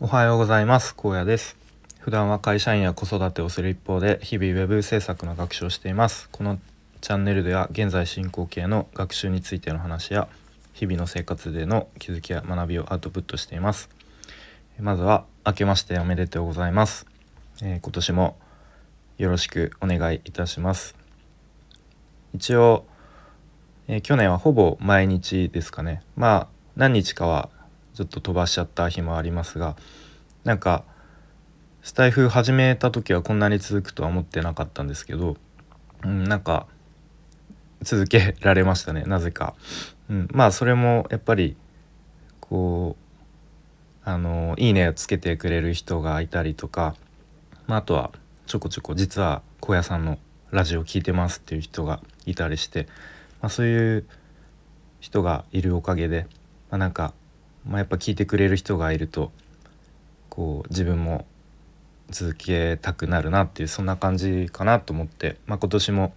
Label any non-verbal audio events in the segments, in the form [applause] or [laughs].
おはようございます。高野です。普段は会社員や子育てをする一方で日々ウェブ制作の学習をしています。このチャンネルでは現在進行形の学習についての話や日々の生活での気づきや学びをアウトプットしています。まずは明けましておめでとうございます、えー、今年もよろしくお願いいたします。一応、えー、去年はほぼ毎日ですかね。まあ何日かはちょっと飛ばしちゃった日もありますがなんかスタイフ始めた時はこんなに続くとは思ってなかったんですけど、うん、なんか続けられましたねなぜか、うん、まあそれもやっぱりこうあのいいねをつけてくれる人がいたりとか、まあ、あとはちょこちょこ実は高野さんのラジオ聞いてますっていう人がいたりして、まあ、そういう人がいるおかげで、まあ、なんかまあ、やっぱ聞いてくれる人がいるとこう自分も続けたくなるなっていうそんな感じかなと思って、まあ、今年も、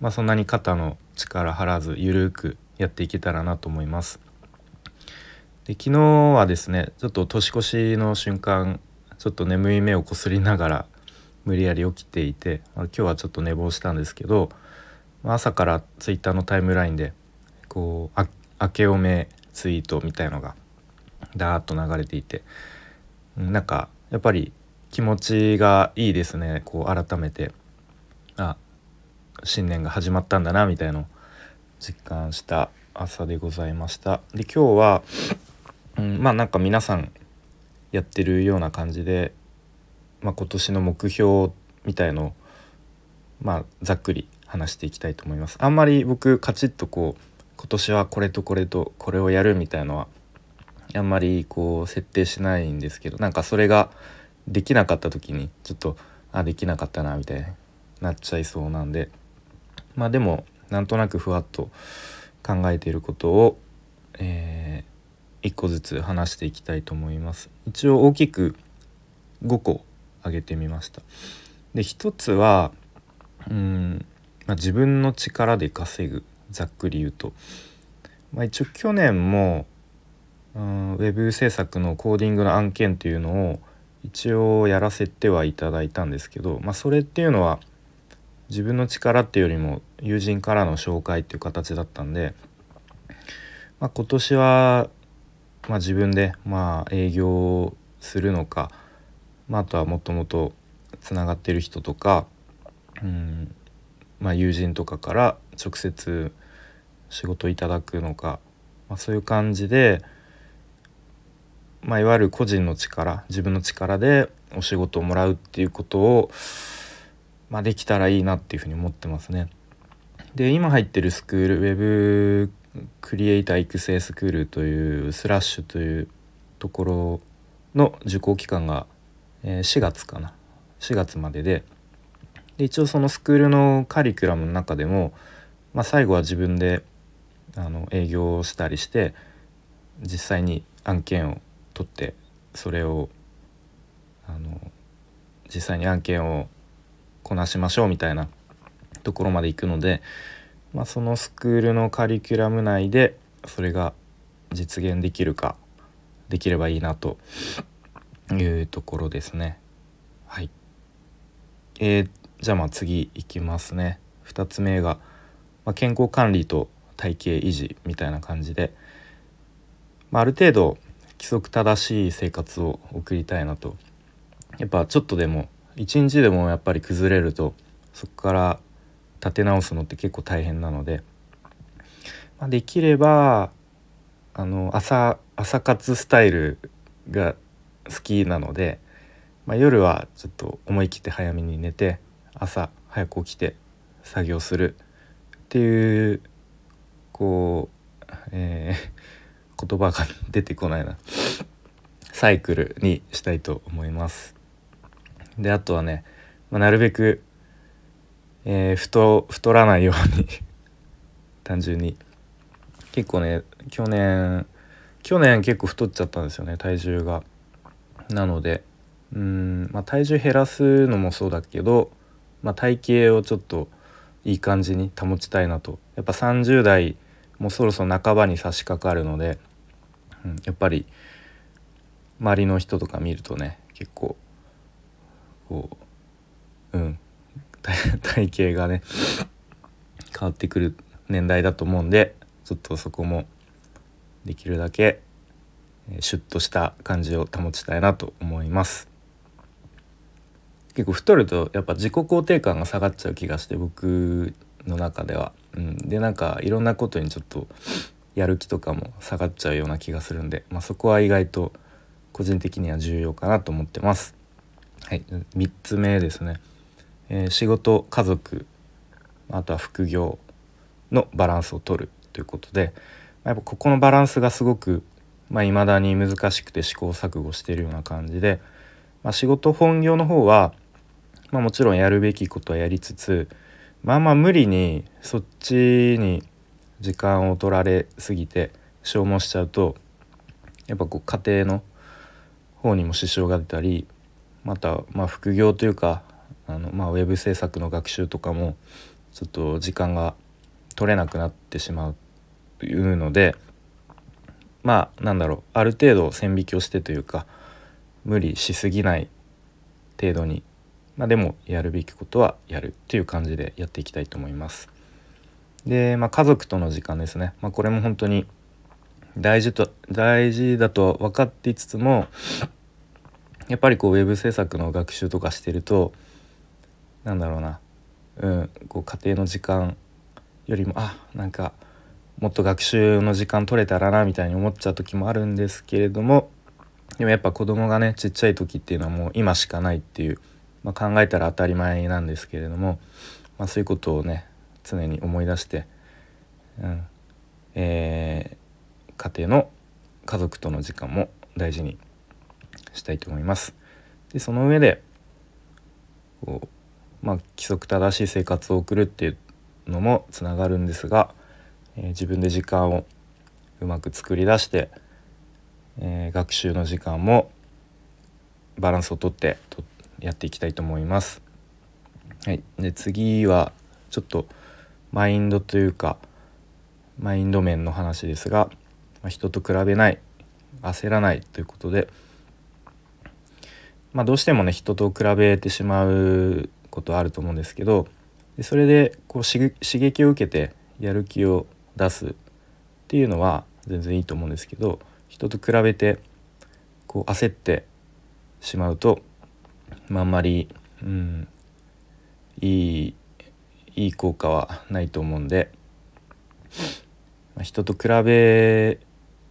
まあ、そんなに肩の力張らずゆるくやっていけたらなと思います。で昨日はですねちょっと年越しの瞬間ちょっと眠い目をこすりながら無理やり起きていて、まあ、今日はちょっと寝坊したんですけど、朝からツイッターのタイムラインでこうあ明けおめツイートみたいのがダーッと流れていてなんかやっぱり気持ちがいいですね。こう改めてあ新年が始まったんだなみたいのを実感した朝でございました。で今日は、うん、まあなんか皆さんやってるような感じで、まあ、今年の目標みたいのをまあざっくり話していきたいと思います。あんまり僕カチッとこう今年はこれとこれとこれをやるみたいのはあんまりこう設定しないんですけどなんかそれができなかった時にちょっとあできなかったなみたいになっちゃいそうなんでまあでもなんとなくふわっと考えていることを、えー、1個ずつ話していきたいと思います。一応大きく5個挙げてみました。で1つはうん、まあ、自分の力で稼ぐざっくり言うと、まあ、一応去年も、うん、ウェブ制作のコーディングの案件っていうのを一応やらせてはいただいたんですけど、まあ、それっていうのは自分の力っていうよりも友人からの紹介っていう形だったんで、まあ、今年は、まあ、自分でまあ営業するのか、まあ、あとはもともとつながってる人とか、うんまあ、友人とかから直接仕事いただくのか、まあ、そういう感じで、まあ、いわゆる個人の力自分の力でお仕事をもらうっていうことを、まあ、できたらいいなっていうふうに思ってますね。で今入ってるスクールウェブクリエイター育成スクールというスラッシュというところの受講期間が4月かな4月まででで一応そのスクールのカリキュラムの中でも、まあ、最後は自分であの営業をしたりして実際に案件を取ってそれをあの実際に案件をこなしましょうみたいなところまで行くので、まあ、そのスクールのカリキュラム内でそれが実現できるかできればいいなというところですね。はい、えー、じゃあまあ次いきますね。2つ目がまあ、健康管理と体型維持みたいな感じで、まあ、ある程度規則正しい生活を送りたいなと。やっぱちょっとでも一日でもやっぱり崩れるとそこから立て直すのって結構大変なので、まあ、できればあの朝朝活スタイルが好きなので、まあ、夜はちょっと思い切って早めに寝て朝早く起きて作業するっていうこう、えー、言葉が出てこないなサイクルにしたいと思います。であとはね、まあ、なるべく、えー、太太らないように [laughs] 単純に結構ね去年去年結構太っちゃったんですよね体重が。なのでうん、まあ、体重減らすのもそうだけど、まあ、体型をちょっといい感じに保ちたいなと。やっぱ30代もそろそろ半ばに差し掛かるので、うん、やっぱり周りの人とか見るとね結構こううん [laughs] 体型がね変わってくる年代だと思うんでちょっとそこもできるだけシュッとした感じを保ちたいなと思います。結構太るとやっぱ自己肯定感が下がっちゃう気がして僕の中では、うん、でなんかいろんなことにちょっとやる気とかも下がっちゃうような気がするんで、まあ、そこは意外と個人的には重要かなと思ってます。はい。3つ目ですね、えー、仕事家族あとは副業のバランスを取るということでまやっぱここのバランスがすごくいまあ、未だに難しくて試行錯誤しているような感じで、まあ、仕事本業の方は、まあ、もちろんやるべきことはやりつつまあまあ無理にそっちに時間を取られすぎて消耗しちゃうとやっぱこう家庭の方にも支障が出たりまたま副業というかあの、まあ、ウェブ制作の学習とかもちょっと時間が取れなくなってしまうというので。まあなんだろうある程度線引きをしてというか無理しすぎない程度にまあでもやるべきことはやるっていう感じでやっていきたいと思います。で、まあ、家族との時間ですね、まあ、これも本当に大事と大事だと分かっていつつもやっぱりこうウェブ制作の学習とかしてるとなんだろうな、うん、こう家庭の時間よりもあなんかもっと学習の時間取れたらなみたいに思っちゃう時もあるんですけれどもでもやっぱ子供がねちっちゃい時っていうのはもう今しかないっていう、まあ、考えたら当たり前なんですけれども、まあ、そういうことをね常に思い出して、うんえー、家庭の家族との時間も大事にしたいと思います。でその上でこう、まあ、規則正しい生活を送るっていうのもつながるんですがえー、自分で時間をうまく作り出して、えー、学習の時間もバランスをとってとやっていきたいと思います。はい、で次はちょっとマインドというかマインド面の話ですが、まあ、人と比べない焦らないということで、まあ、どうしてもね人と比べてしまうことあると思うんですけどでそれでこう刺激を受けてやる気を出すっていうのは全然いいと思うんですけど人と比べてこう焦ってしまうと、まあ、んまり、うん、いいいい効果はないと思うんで、まあ、人と比べ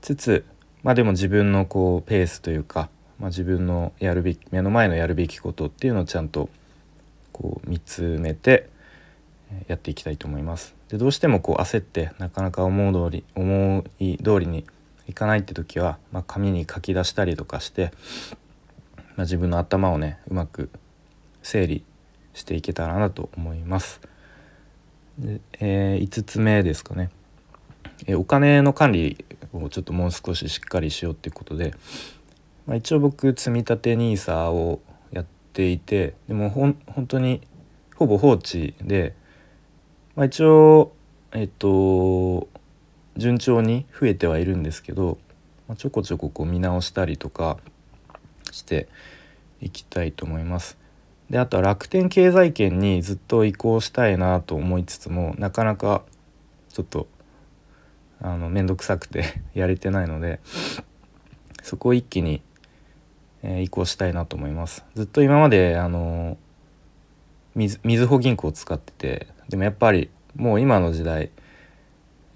つつまあでも自分のこうペースというか、まあ、自分のやるべき目の前のやるべきことっていうのをちゃんとこう見つめてやっていきたいと思います。でどうしてもこう焦ってなかなか思う通り思い通りにいかないって時は、まあ、紙に書き出したりとかして、まあ、自分の頭をねうまく整理していけたらなと思います。でえー、5つ目ですかね、えー、お金の管理をちょっともう少ししっかりしようっていうことで、まあ、一応僕積み立て NISA をやっていてでもほん本当にほぼ放置でまあ、一応えっと順調に増えてはいるんですけど、まあ、ちょこちょここう見直したりとかしていきたいと思います。であとは楽天経済圏にずっと移行したいなと思いつつもなかなかちょっとあの面倒くさくて [laughs] やれてないのでそこを一気に、えー、移行したいなと思います。ずっと今まであのみずほ銀行を使っててでもやっぱりもう今の時代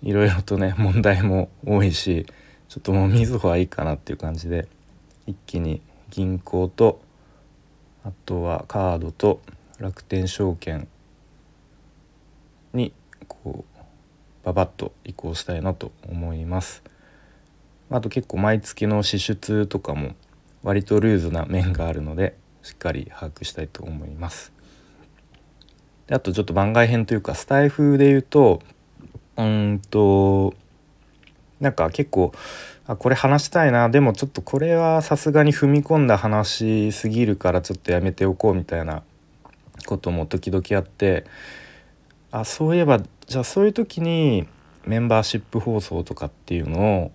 いろいろとね問題も多いしちょっともうみずほはいいかなっていう感じで一気に銀行とあとはカードと楽天証券にこうババッと移行したいなと思います。あと結構毎月の支出とかも割とルーズな面があるのでしっかり把握したいと思います。であとちょっと番外編というかスタイフで言うとうんとなんか結構あこれ話したいな。でもちょっとこれはさすがに踏み込んだ話すぎるからちょっとやめておこうみたいな。ことも時々あって。あそういえばじゃあそういう時にメンバーシップ放送とかっていうのを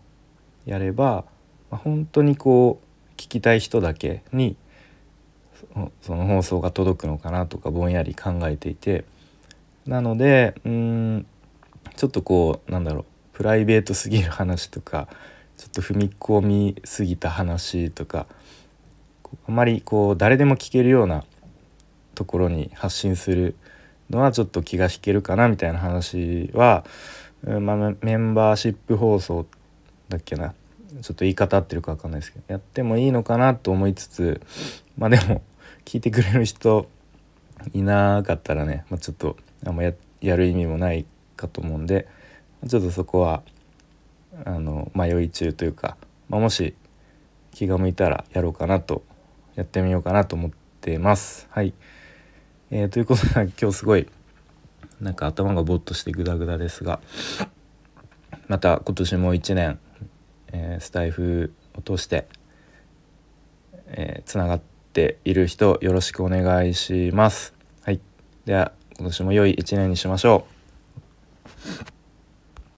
やれば、まあ、本当にこう聞きたい人だけにその放送が届くのかなとかぼんやり考えていて。なのでうんちょっとこうなんだろうプライベートすぎる話とかちょっと踏み込みすぎた話とかあまりこう誰でも聞けるようなところに発信するのはちょっと気が引けるかなみたいな話は、まあ、メンバーシップ放送だっけな。ちょっと言い方合ってるか分かんないですけどやってもいいのかなと思いつつまあでも聞いてくれる人いなかったらね、まあ、ちょっとあんまややる意味もないかと思うんでちょっとそこはあの迷い中というか、まあ、もし気が向いたらやろうかなとやってみようかなと思ってます。はい、えー、ということで今日すごいなんか頭がぼっとしてグダグダですがまた今年も1年、えー、スタイフを通してつな、えー、がっている人よろしくお願いします。はい、では今年も良い1年にしましょう。